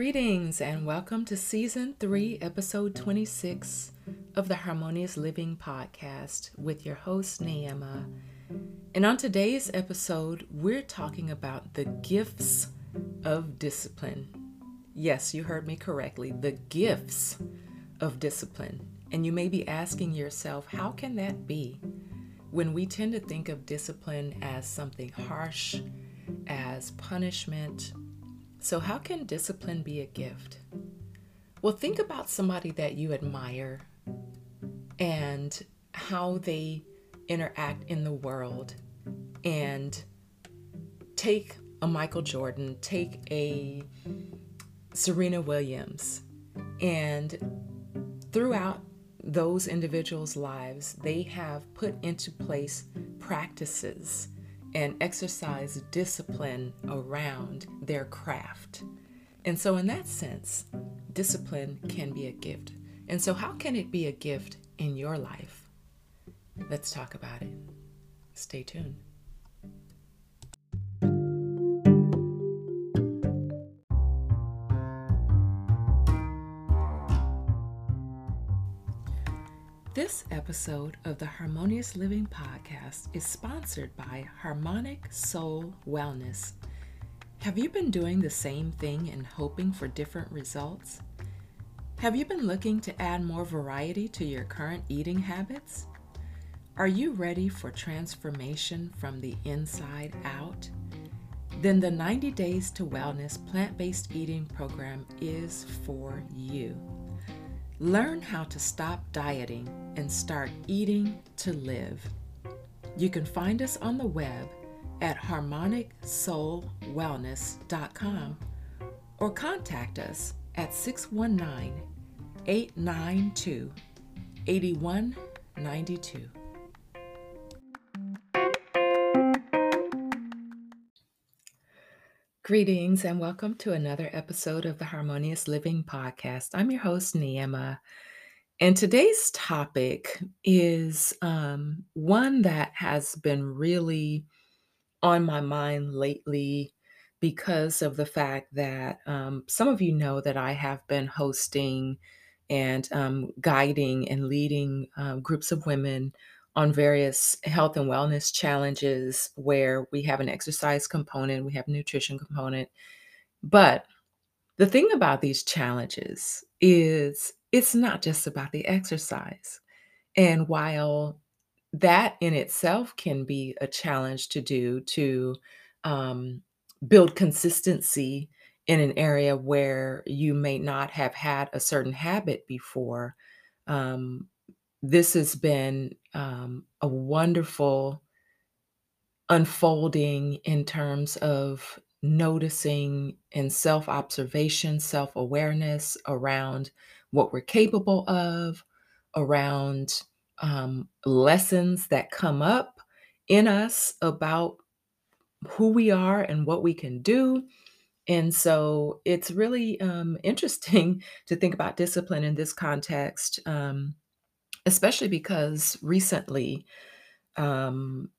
Greetings and welcome to season three, episode 26 of the Harmonious Living Podcast with your host, Neema. And on today's episode, we're talking about the gifts of discipline. Yes, you heard me correctly the gifts of discipline. And you may be asking yourself, how can that be? When we tend to think of discipline as something harsh, as punishment, so, how can discipline be a gift? Well, think about somebody that you admire and how they interact in the world. And take a Michael Jordan, take a Serena Williams, and throughout those individuals' lives, they have put into place practices and exercise discipline around their craft. And so, in that sense, discipline can be a gift. And so, how can it be a gift in your life? Let's talk about it. Stay tuned. This episode of the Harmonious Living Podcast is sponsored by Harmonic Soul Wellness. Have you been doing the same thing and hoping for different results? Have you been looking to add more variety to your current eating habits? Are you ready for transformation from the inside out? Then the 90 Days to Wellness plant based eating program is for you. Learn how to stop dieting and start eating to live. You can find us on the web at harmonicsoulwellness.com or contact us at 619 892 8192. Greetings and welcome to another episode of the Harmonious Living Podcast. I'm your host, Neema. and today's topic is um, one that has been really on my mind lately because of the fact that um, some of you know that I have been hosting and um, guiding and leading um, groups of women on various health and wellness challenges where we have an exercise component, we have nutrition component. But the thing about these challenges is it's not just about the exercise. And while that in itself can be a challenge to do to um, build consistency in an area where you may not have had a certain habit before, um, this has been um, a wonderful unfolding in terms of noticing and self observation, self awareness around what we're capable of, around um, lessons that come up in us about who we are and what we can do. And so it's really um, interesting to think about discipline in this context, um, especially because recently um,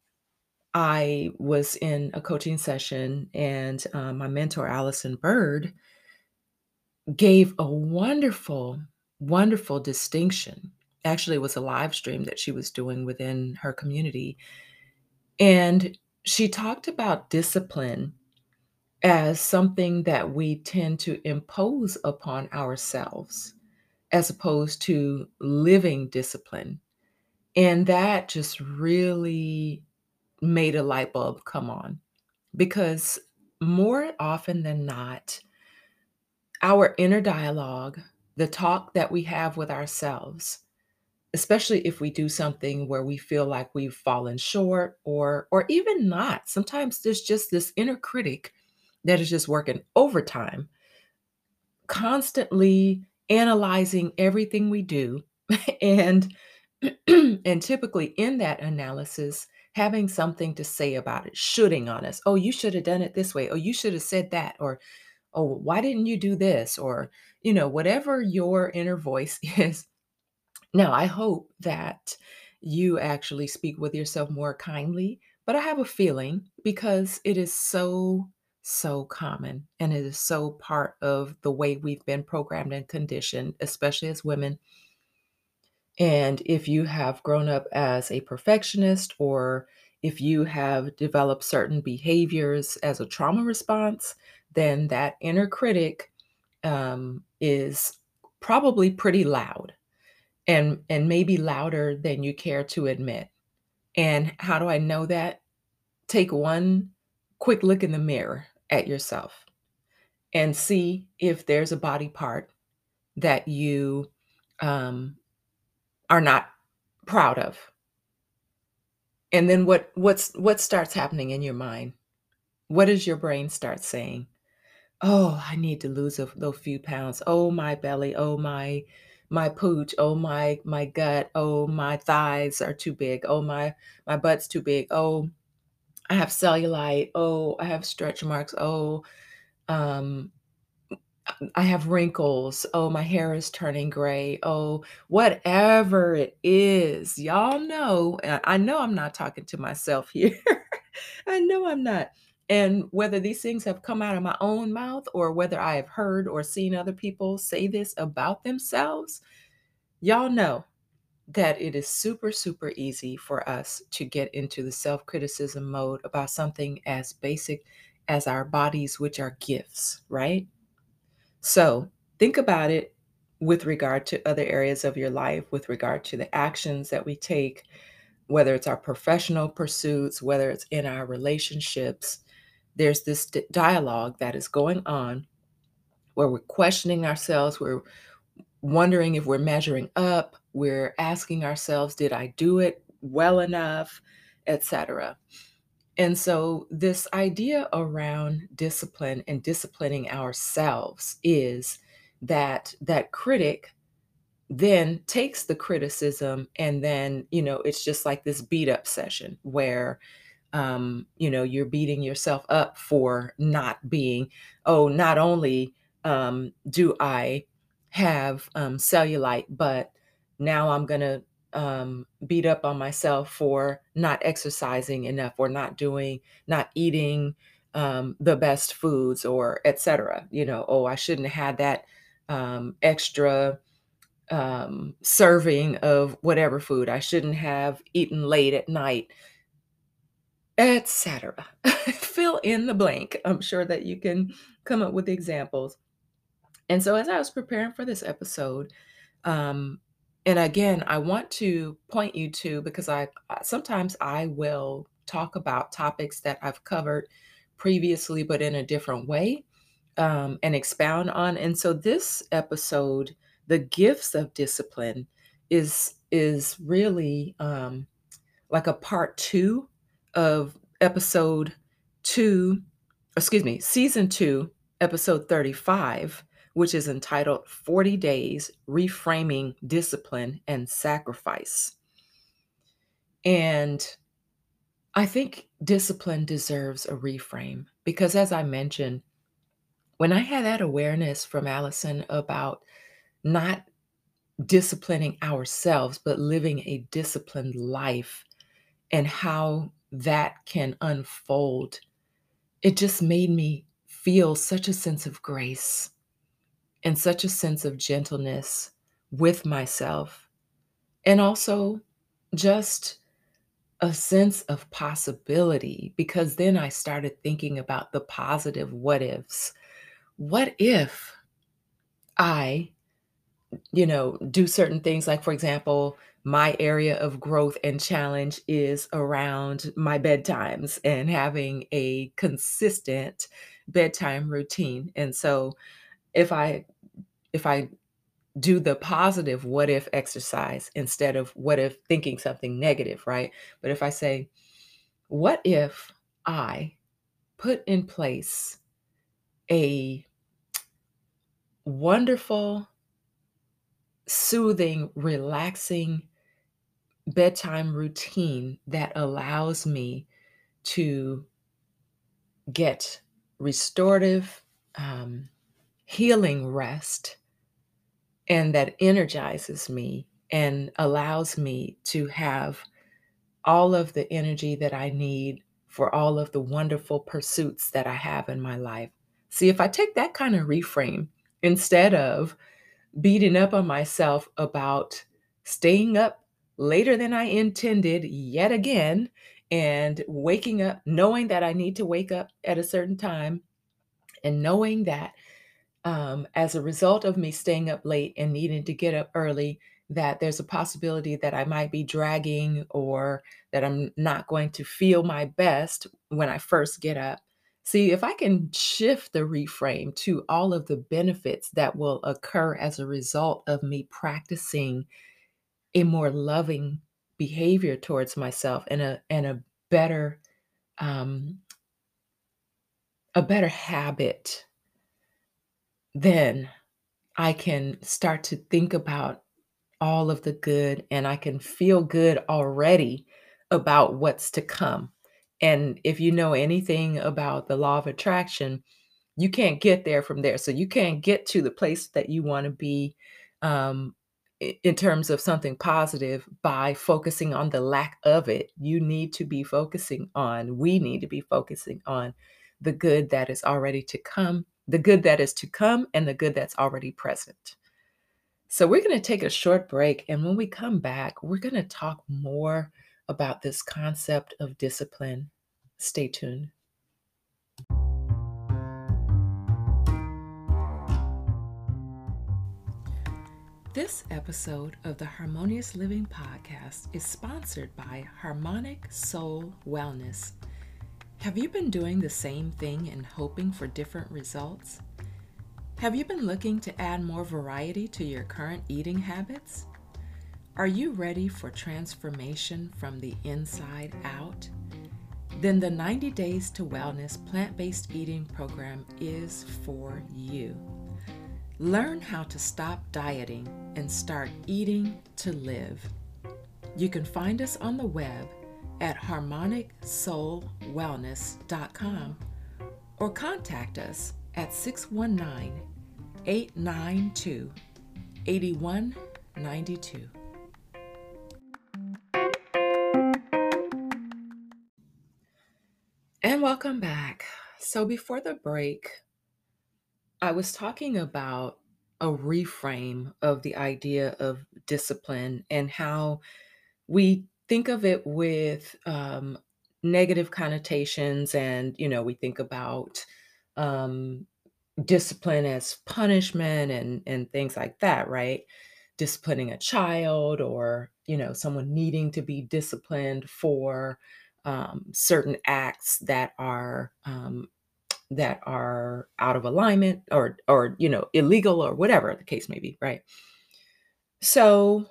I was in a coaching session and uh, my mentor, Allison Bird, gave a wonderful, wonderful distinction. Actually, it was a live stream that she was doing within her community. And she talked about discipline as something that we tend to impose upon ourselves as opposed to living discipline. And that just really made a light bulb come on because more often than not, our inner dialogue, the talk that we have with ourselves, especially if we do something where we feel like we've fallen short or or even not. Sometimes there's just this inner critic that is just working overtime, constantly analyzing everything we do and and typically in that analysis having something to say about it, shooting on us. Oh, you should have done it this way. Oh, you should have said that. Or oh, why didn't you do this? Or, you know, whatever your inner voice is. Now, I hope that you actually speak with yourself more kindly, but I have a feeling because it is so so common and it is so part of the way we've been programmed and conditioned, especially as women. And if you have grown up as a perfectionist or if you have developed certain behaviors as a trauma response, then that inner critic um, is probably pretty loud and and maybe louder than you care to admit. And how do I know that? Take one quick look in the mirror at yourself and see if there's a body part that you um, are not proud of. And then what what's what starts happening in your mind? What does your brain start saying? Oh, I need to lose a, those few pounds. Oh, my belly. Oh, my my pooch. Oh, my my gut. Oh, my thighs are too big. Oh, my my butt's too big. Oh, I have cellulite. Oh, I have stretch marks. Oh, um, I have wrinkles. Oh, my hair is turning gray. Oh, whatever it is, y'all know. I know I'm not talking to myself here. I know I'm not. And whether these things have come out of my own mouth or whether I have heard or seen other people say this about themselves, y'all know that it is super, super easy for us to get into the self criticism mode about something as basic as our bodies, which are gifts, right? So think about it with regard to other areas of your life, with regard to the actions that we take, whether it's our professional pursuits, whether it's in our relationships. There's this dialogue that is going on where we're questioning ourselves, we're wondering if we're measuring up, we're asking ourselves, did I do it well enough, etc. And so, this idea around discipline and disciplining ourselves is that that critic then takes the criticism and then, you know, it's just like this beat up session where, um, you know, you're beating yourself up for not being, oh, not only um, do I have um, cellulite, but now I'm going to um, beat up on myself for not exercising enough or not doing, not eating um, the best foods or etc. You know, oh, I shouldn't have had that um, extra um, serving of whatever food. I shouldn't have eaten late at night, etc. Fill in the blank. I'm sure that you can come up with examples. And so, as I was preparing for this episode, um, and again, I want to point you to because I sometimes I will talk about topics that I've covered previously, but in a different way, um, and expound on. And so this episode, the gifts of discipline, is is really um, like a part two of episode two, excuse me, season two, episode thirty-five which is entitled 40 Days Reframing Discipline and Sacrifice. And I think discipline deserves a reframe because, as I mentioned, when I had that awareness from Allison about not disciplining ourselves, but living a disciplined life and how that can unfold, it just made me feel such a sense of grace and such a sense of gentleness with myself, and also just a sense of possibility because then I started thinking about the positive what ifs. What if I, you know, do certain things like, for example, my area of growth and challenge is around my bedtimes and having a consistent bedtime routine. And so if I if I do the positive what if exercise instead of what if thinking something negative, right? But if I say, what if I put in place a wonderful, soothing, relaxing bedtime routine that allows me to get restorative, um, healing rest and that energizes me and allows me to have all of the energy that I need for all of the wonderful pursuits that I have in my life. See, if I take that kind of reframe instead of beating up on myself about staying up later than I intended yet again and waking up knowing that I need to wake up at a certain time and knowing that um, as a result of me staying up late and needing to get up early, that there's a possibility that I might be dragging or that I'm not going to feel my best when I first get up. See, if I can shift the reframe to all of the benefits that will occur as a result of me practicing a more loving behavior towards myself and a and a better um, a better habit, then I can start to think about all of the good and I can feel good already about what's to come. And if you know anything about the law of attraction, you can't get there from there. So you can't get to the place that you want to be um, in terms of something positive by focusing on the lack of it. You need to be focusing on, we need to be focusing on the good that is already to come, the good that is to come, and the good that's already present. So, we're going to take a short break. And when we come back, we're going to talk more about this concept of discipline. Stay tuned. This episode of the Harmonious Living Podcast is sponsored by Harmonic Soul Wellness. Have you been doing the same thing and hoping for different results? Have you been looking to add more variety to your current eating habits? Are you ready for transformation from the inside out? Then the 90 Days to Wellness plant based eating program is for you. Learn how to stop dieting and start eating to live. You can find us on the web at harmonicsoulwellness.com or contact us at 619 892 8192. And welcome back. So, before the break, I was talking about a reframe of the idea of discipline and how we think of it with um, negative connotations. And, you know, we think about um, discipline as punishment and, and things like that, right? Disciplining a child or, you know, someone needing to be disciplined for um, certain acts that are um, that are out of alignment or or you know illegal or whatever the case may be right so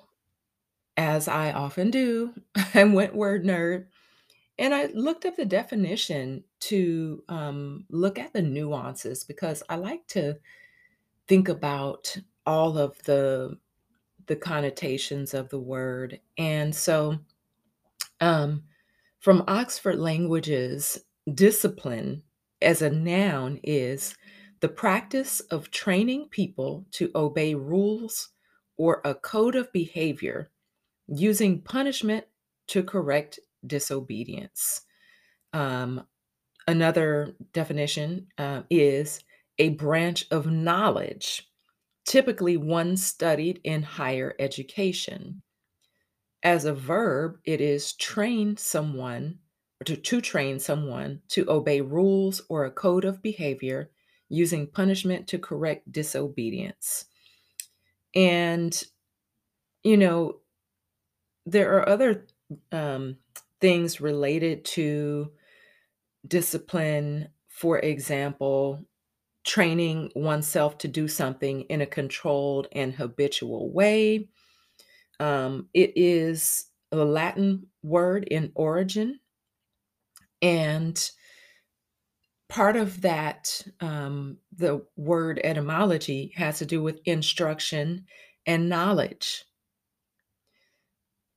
as i often do i went word nerd and i looked up the definition to um, look at the nuances because i like to think about all of the the connotations of the word. And so um, from Oxford Languages, discipline as a noun is the practice of training people to obey rules or a code of behavior using punishment to correct disobedience. Um, another definition uh, is a branch of knowledge, typically one studied in higher education. As a verb, it is train someone to, to train someone to obey rules or a code of behavior using punishment to correct disobedience. And, you know, there are other um, things related to discipline. For example, training oneself to do something in a controlled and habitual way um, it is a Latin word in origin. And part of that, um, the word etymology has to do with instruction and knowledge.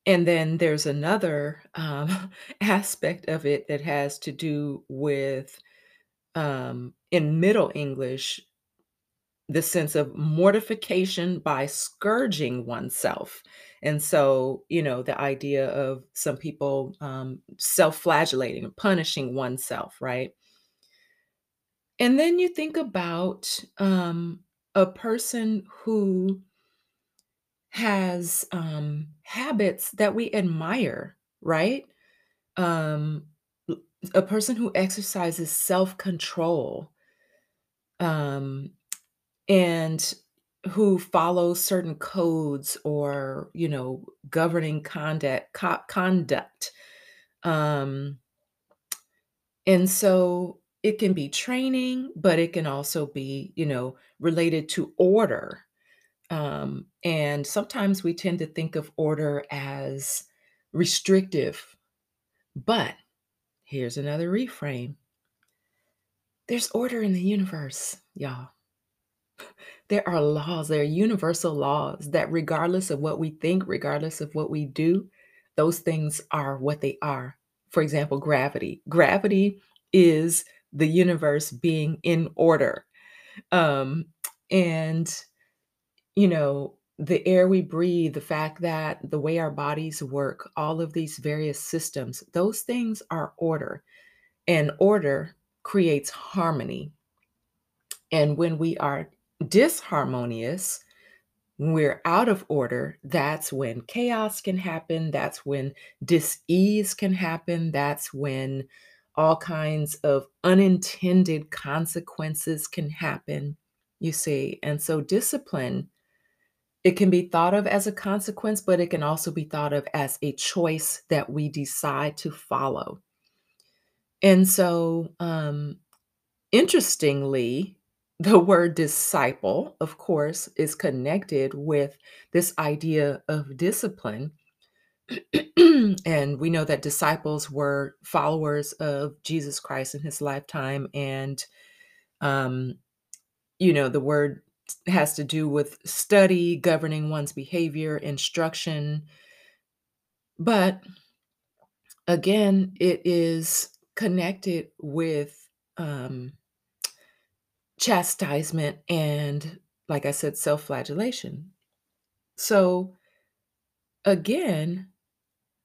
And then there's another um, aspect of it that has to do with, um, in Middle English, the sense of mortification by scourging oneself. And so, you know, the idea of some people um, self flagellating punishing oneself, right? And then you think about um, a person who has um, habits that we admire, right? Um, a person who exercises self control um, and who follows certain codes or, you know, governing conduct, co- conduct. Um, and so it can be training, but it can also be, you know, related to order Um, and sometimes we tend to think of order as restrictive, but here's another reframe there's order in the universe, y'all. There are laws, there are universal laws that, regardless of what we think, regardless of what we do, those things are what they are. For example, gravity. Gravity is the universe being in order. Um, and you know, the air we breathe, the fact that the way our bodies work, all of these various systems, those things are order. And order creates harmony. And when we are disharmonious, we're out of order, that's when chaos can happen. That's when dis-ease can happen. That's when all kinds of unintended consequences can happen, you see. And so discipline it can be thought of as a consequence, but it can also be thought of as a choice that we decide to follow. And so, um, interestingly, the word disciple, of course, is connected with this idea of discipline. and we know that disciples were followers of Jesus Christ in his lifetime. And, um, you know, the word has to do with study, governing one's behavior, instruction. But again, it is connected with um, chastisement and, like I said, self flagellation. So, again,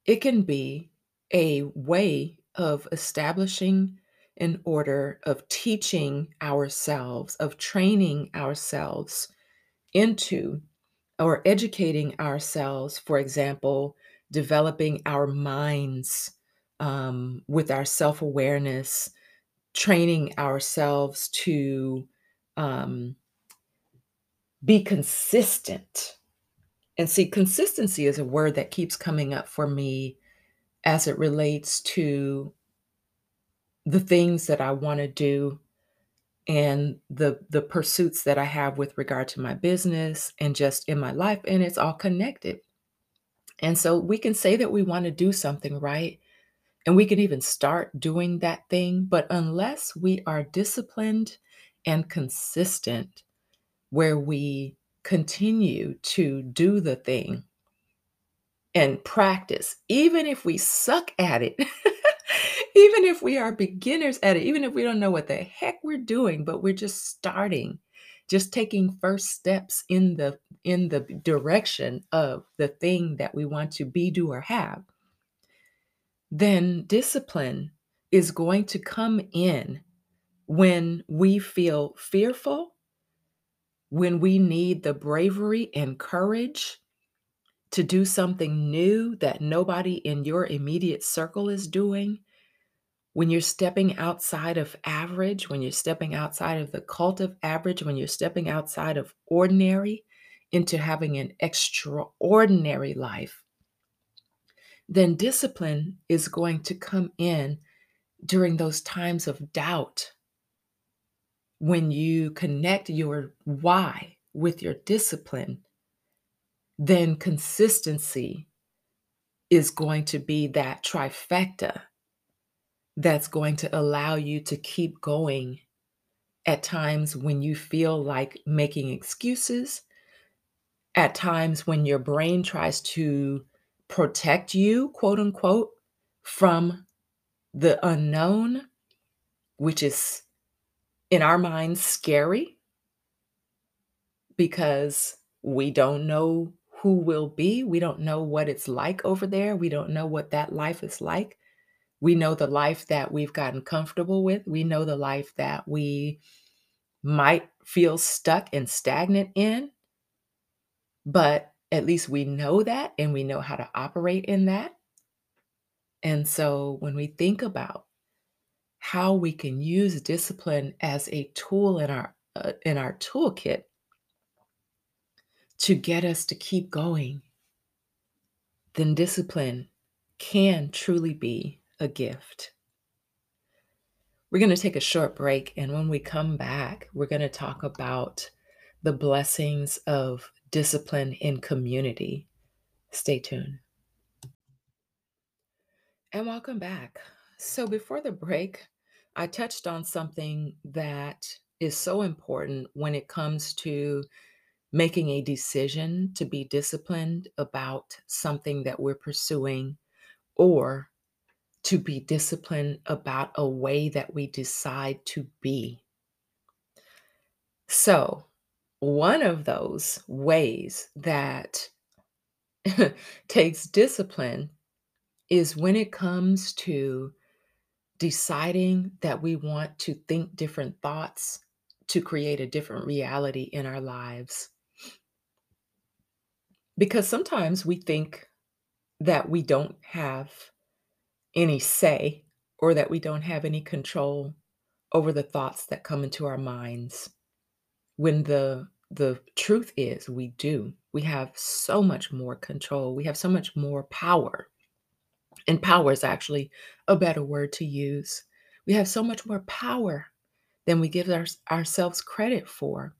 it can be a way of establishing an order, of teaching ourselves, of training ourselves into or educating ourselves, for example, developing our minds um, with our self awareness, training ourselves to um, be consistent. And see, consistency is a word that keeps coming up for me as it relates to the things that I want to do and the the pursuits that I have with regard to my business and just in my life and it's all connected. And so we can say that we want to do something, right? And we can even start doing that thing, but unless we are disciplined and consistent where we continue to do the thing and practice, even if we suck at it, even if we are beginners at it, even if we don't know what the heck we're doing, but we're just starting, just taking first steps in the in the direction of the thing that we want to be, do, or have, then discipline is going to come in when we feel fearful, when we need the bravery and courage to do something new that nobody in your immediate circle is doing, when you're stepping outside of average, when you're stepping outside of the cult of average, when you're stepping outside of ordinary into having an extraordinary life, then discipline is going to come in during those times of doubt. When you connect your why with your discipline, then consistency is going to be that trifecta that's going to allow you to keep going at times when you feel like making excuses, at times when your brain tries to protect you, quote unquote, from the unknown, which is in our minds scary because we don't know who we'll be. We don't know what it's like over there. We don't know what that life is like. We know the life that we've gotten comfortable with. We know the life that we might feel stuck and stagnant in. But at least we know that and we know how to operate in that. And so when we think about how we can use discipline as a tool in our uh, in our toolkit to get us to keep going, then discipline can truly be a gift. We're going to take a short break, and when we come back, we're going to talk about the blessings of discipline in community. Stay tuned. And welcome back. So, before the break, I touched on something that is so important when it comes to making a decision to be disciplined about something that we're pursuing or to be disciplined about a way that we decide to be. So, one of those ways that takes discipline is when it comes to deciding that we want to think different thoughts to create a different reality in our lives. Because sometimes we think that we don't have any say or that we don't have any control over the thoughts that come into our minds. When the the truth is we do. We have so much more control. We have so much more power. And power is actually a better word to use. We have so much more power than we give our, ourselves credit for.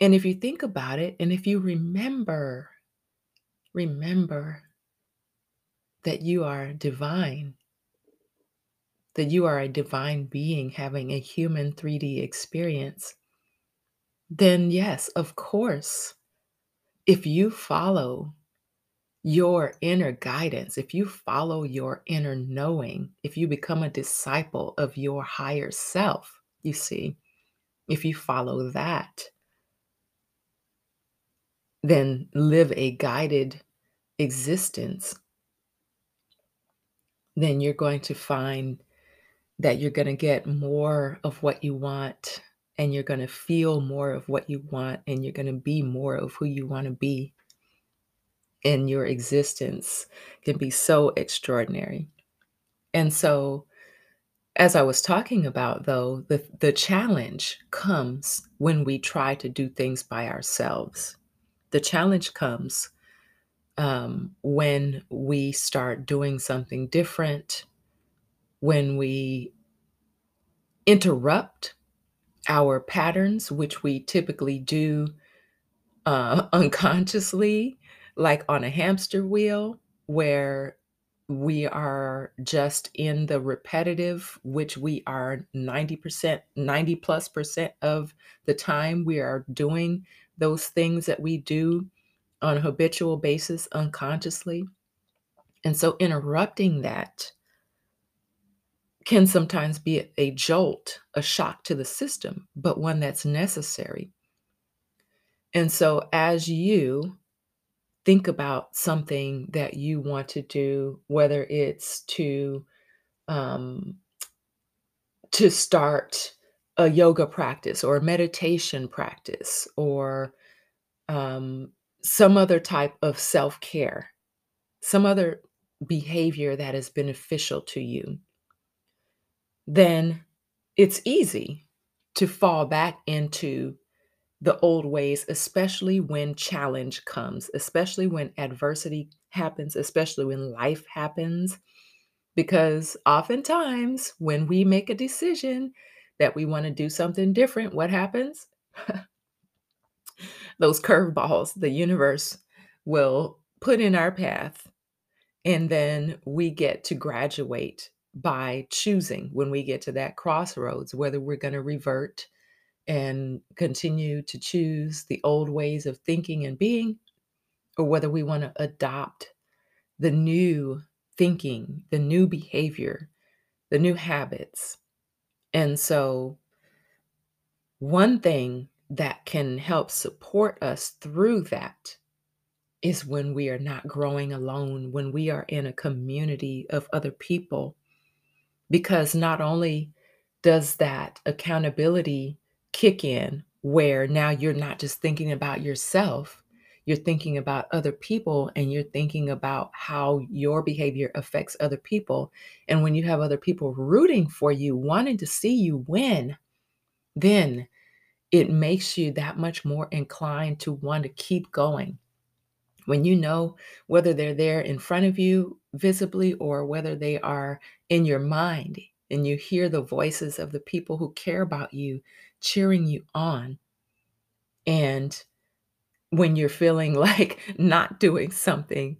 And if you think about it and if you remember remember that you are divine, that you are a divine being having a human 3D experience, then yes, of course, if you follow your inner guidance, if you follow your inner knowing, if you become a disciple of your higher self, you see, if you follow that, then live a guided existence then you're going to find that you're going to get more of what you want and you're going to feel more of what you want and you're going to be more of who you want to be. And your existence can be so extraordinary. And so, as I was talking about, though, the, the challenge comes when we try to do things by ourselves. The challenge comes um, when we start doing something different, when we interrupt our patterns, which we typically do uh, unconsciously, like on a hamster wheel, where we are just in the repetitive, which we are 90%, 90 plus percent of the time we are doing those things that we do on a habitual basis unconsciously. And so interrupting that can sometimes be a jolt, a shock to the system, but one that's necessary. And so as you think about something that you want to do, whether it's to um, to start a yoga practice or a meditation practice or um, some other type of self care, some other behavior that is beneficial to you, then it's easy to fall back into the old ways, especially when challenge comes, especially when adversity happens, especially when life happens. Because oftentimes, when we make a decision that we want to do something different, what happens? those curveballs the universe will put in our path. And then we get to graduate by choosing when we get to that crossroads whether we're going to revert and continue to choose the old ways of thinking and being, or whether we want to adopt the new thinking, the new behavior, the new habits. And so, one thing that can help support us through that is when we are not growing alone, when we are in a community of other people. Because not only does that accountability kick in, where now you're not just thinking about yourself, you're thinking about other people and you're thinking about how your behavior affects other people. And when you have other people rooting for you, wanting to see you win, then it makes you that much more inclined to want to keep going. When you know whether they're there in front of you visibly or whether they are in your mind, and you hear the voices of the people who care about you cheering you on. And when you're feeling like not doing something,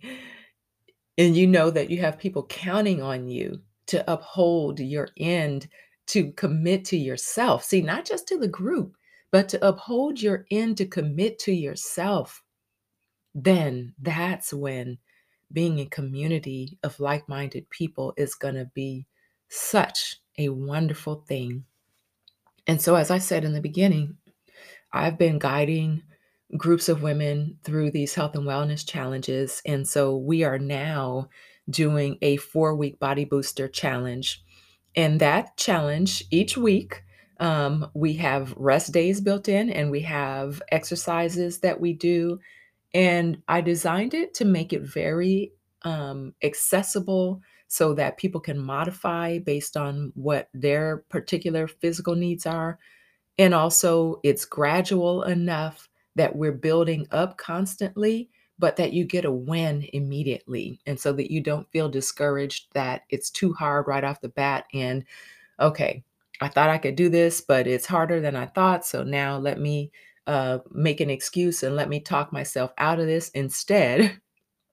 and you know that you have people counting on you to uphold your end, to commit to yourself. See, not just to the group, but to uphold your end, to commit to yourself. Then that's when being in community of like minded people is going to be such a wonderful thing. And so, as I said in the beginning, I've been guiding groups of women through these health and wellness challenges. And so, we are now doing a four week body booster challenge. And that challenge each week, um, we have rest days built in and we have exercises that we do. And I designed it to make it very um, accessible so that people can modify based on what their particular physical needs are. And also, it's gradual enough that we're building up constantly, but that you get a win immediately. And so that you don't feel discouraged that it's too hard right off the bat. And okay, I thought I could do this, but it's harder than I thought. So now let me uh, make an excuse and let me talk myself out of this. Instead,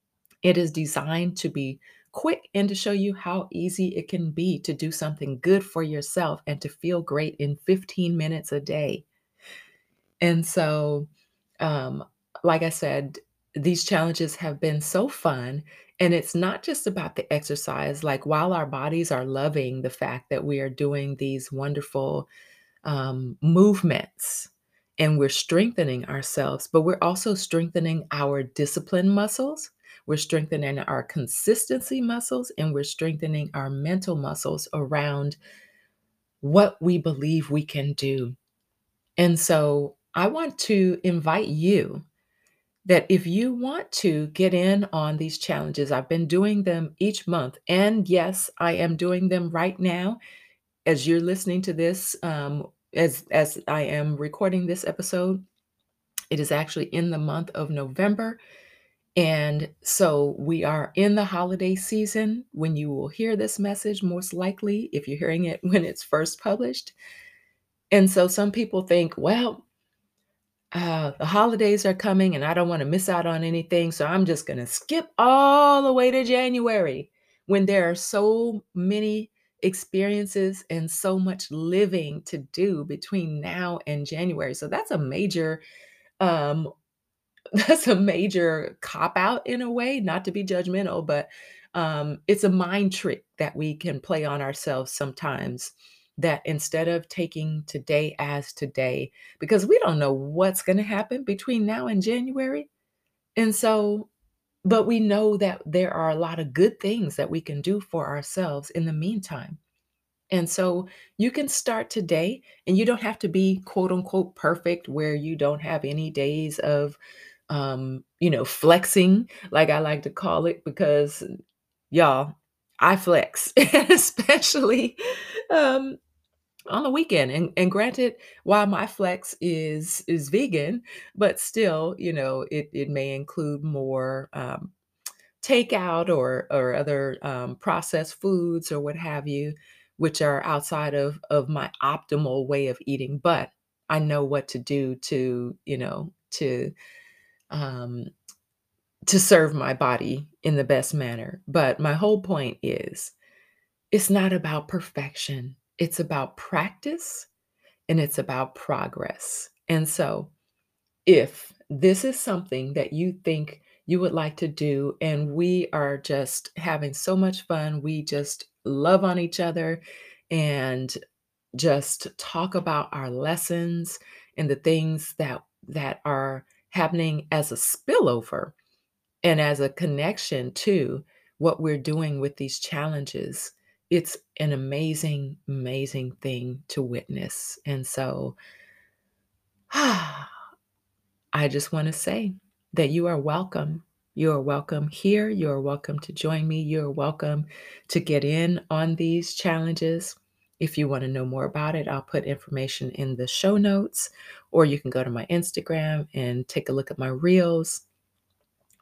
it is designed to be quick and to show you how easy it can be to do something good for yourself and to feel great in 15 minutes a day. And so, um, like I said, these challenges have been so fun. And it's not just about the exercise. Like, while our bodies are loving the fact that we are doing these wonderful um, movements and we're strengthening ourselves, but we're also strengthening our discipline muscles we're strengthening our consistency muscles and we're strengthening our mental muscles around what we believe we can do. And so I want to invite you that if you want to get in on these challenges, I've been doing them each month. And yes, I am doing them right now as you're listening to this, um, as, as I am recording this episode. It is actually in the month of November. And so we are in the holiday season when you will hear this message, most likely, if you're hearing it when it's first published. And so some people think, well, uh, the holidays are coming and I don't want to miss out on anything. So I'm just going to skip all the way to January when there are so many experiences and so much living to do between now and January. So that's a major um, that's a major cop out in a way, not to be judgmental, but um, it's a mind trick that we can play on ourselves sometimes. That instead of taking today as today, because we don't know what's going to happen between now and January. And so, but we know that there are a lot of good things that we can do for ourselves in the meantime. And so you can start today, and you don't have to be quote unquote perfect where you don't have any days of um, you know, flexing, like I like to call it, because y'all, I flex, especially um, on the weekend. And and granted, while my flex is is vegan, but still, you know, it it may include more um, takeout or or other um, processed foods or what have you, which are outside of of my optimal way of eating. But I know what to do to you know to um, to serve my body in the best manner. But my whole point is it's not about perfection, it's about practice and it's about progress. And so, if this is something that you think you would like to do, and we are just having so much fun, we just love on each other and just talk about our lessons and the things that that are happening as a spillover And as a connection to what we're doing with these challenges, it's an amazing, amazing thing to witness. And so I just want to say that you are welcome. You are welcome here. You are welcome to join me. You are welcome to get in on these challenges. If you want to know more about it, I'll put information in the show notes, or you can go to my Instagram and take a look at my reels.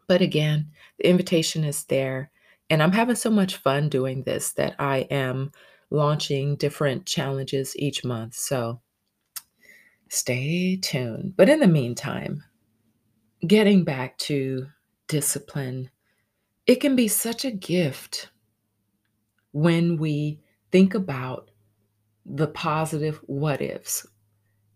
But again, the invitation is there. And I'm having so much fun doing this that I am launching different challenges each month. So stay tuned. But in the meantime, getting back to discipline, it can be such a gift when we think about the positive what ifs.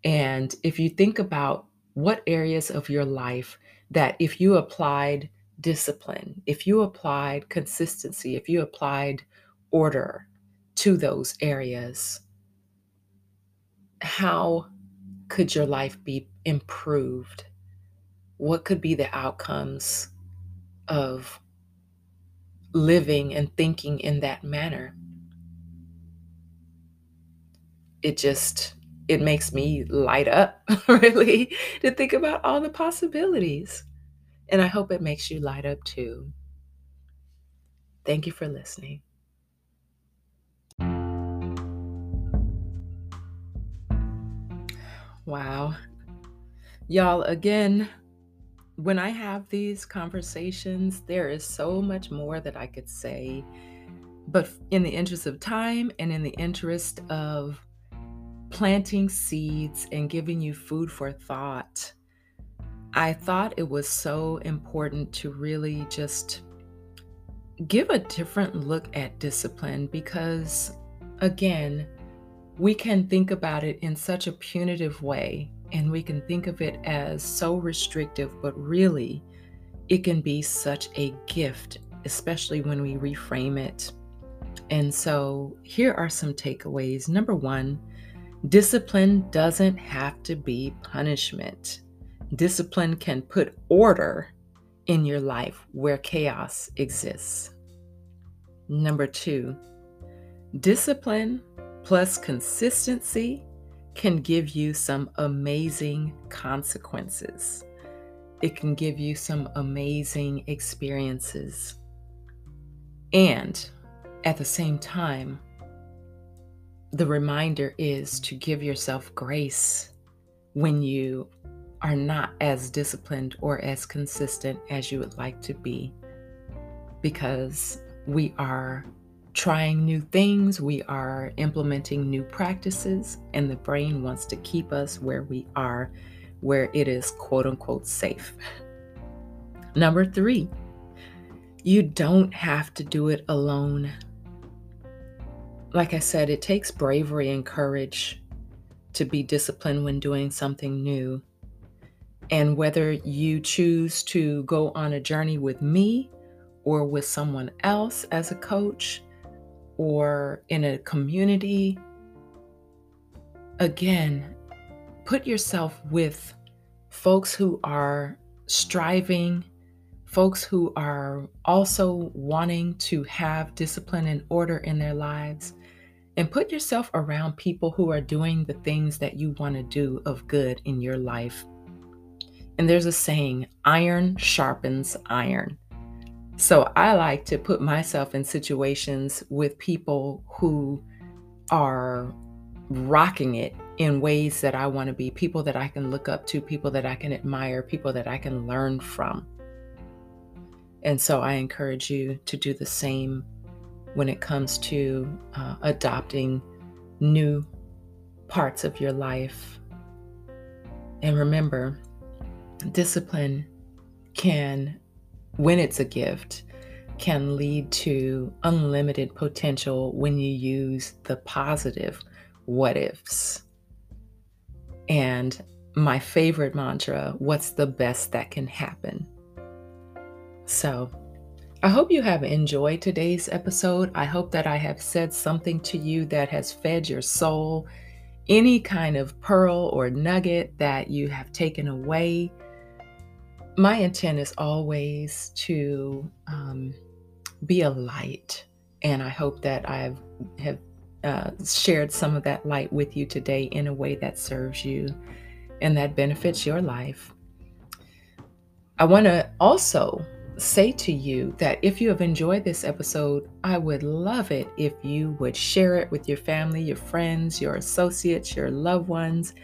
And if you think about what areas of your life that if you applied discipline, if you applied consistency, if you applied order to those areas, how could your life be improved? What could be the outcomes of living and thinking in that manner? It just it makes me light up really to think about all the possibilities. And I hope it makes you light up too. Thank you for listening. Wow. Y'all, again, when I have these conversations, there is so much more that I could say. But in the interest of time and in the interest of planting seeds and giving you food for thought, I thought it was so important to really just give a different look at discipline because, again, we can think about it in such a punitive way and we can think of it as so restrictive, but really, it can be such a gift, especially when we reframe it. And so, here are some takeaways. Number one, discipline doesn't have to be punishment. Discipline can put order in your life where chaos exists. Number two, discipline plus consistency can give you some amazing consequences. It can give you some amazing experiences. And at the same time, the reminder is to give yourself grace when you are not as disciplined or as consistent as you would like to be because we are trying new things, we are implementing new practices, and the brain wants to keep us where we are, where it is quote unquote safe. Number three, you don't have to do it alone. Like I said, it takes bravery and courage to be disciplined when doing something new. And whether you choose to go on a journey with me or with someone else as a coach or in a community, again, put yourself with folks who are striving, folks who are also wanting to have discipline and order in their lives. And put yourself around people who are doing the things that you want to do of good in your life and there's a saying iron sharpens iron. So I like to put myself in situations with people who are rocking it in ways that I want to be, people that I can look up to, people that I can admire, people that I can learn from. And so I encourage you to do the same when it comes to uh, adopting new parts of your life. And remember, discipline can, when it's a gift, can lead to unlimited potential when you use the positive what ifs. And my favorite mantra what's the best that can happen? So, I hope you have enjoyed today's episode. I hope that I have said something to you that has fed your soul, any kind of pearl or nugget that you have taken away my intent is always to um, be a light. And I hope that I have uh, shared some of that light with you today in a way that serves you and that benefits your life. I want to also say to you that if you have enjoyed this episode, I would love it if you would share it with your family, your friends, your associates, your loved ones.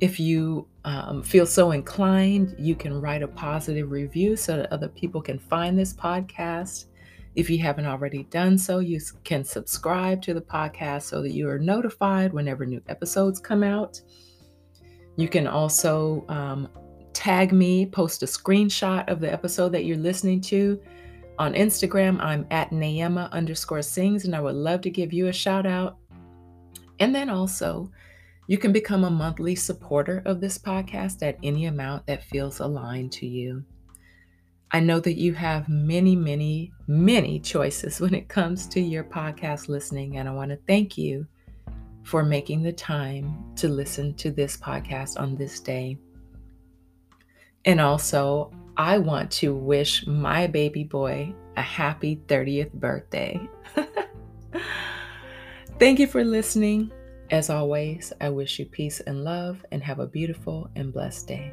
If you um, feel so inclined, you can write a positive review so that other people can find this podcast. If you haven't already done so, you can subscribe to the podcast so that you are notified whenever new episodes come out. You can also um, tag me, post a screenshot of the episode that you're listening to. On Instagram, I'm at Neema underscore sings, and I would love to give you a shout out. And then also, you can become a monthly supporter of this podcast at any amount that feels aligned to you. I know that you have many, many, many choices when it comes to your podcast listening, and I want to thank you for making the time to listen to this podcast on this day. And also, I want to wish my baby boy a happy 30th birthday. Thank you for listening. As always, I wish you peace and love and have a beautiful and blessed day.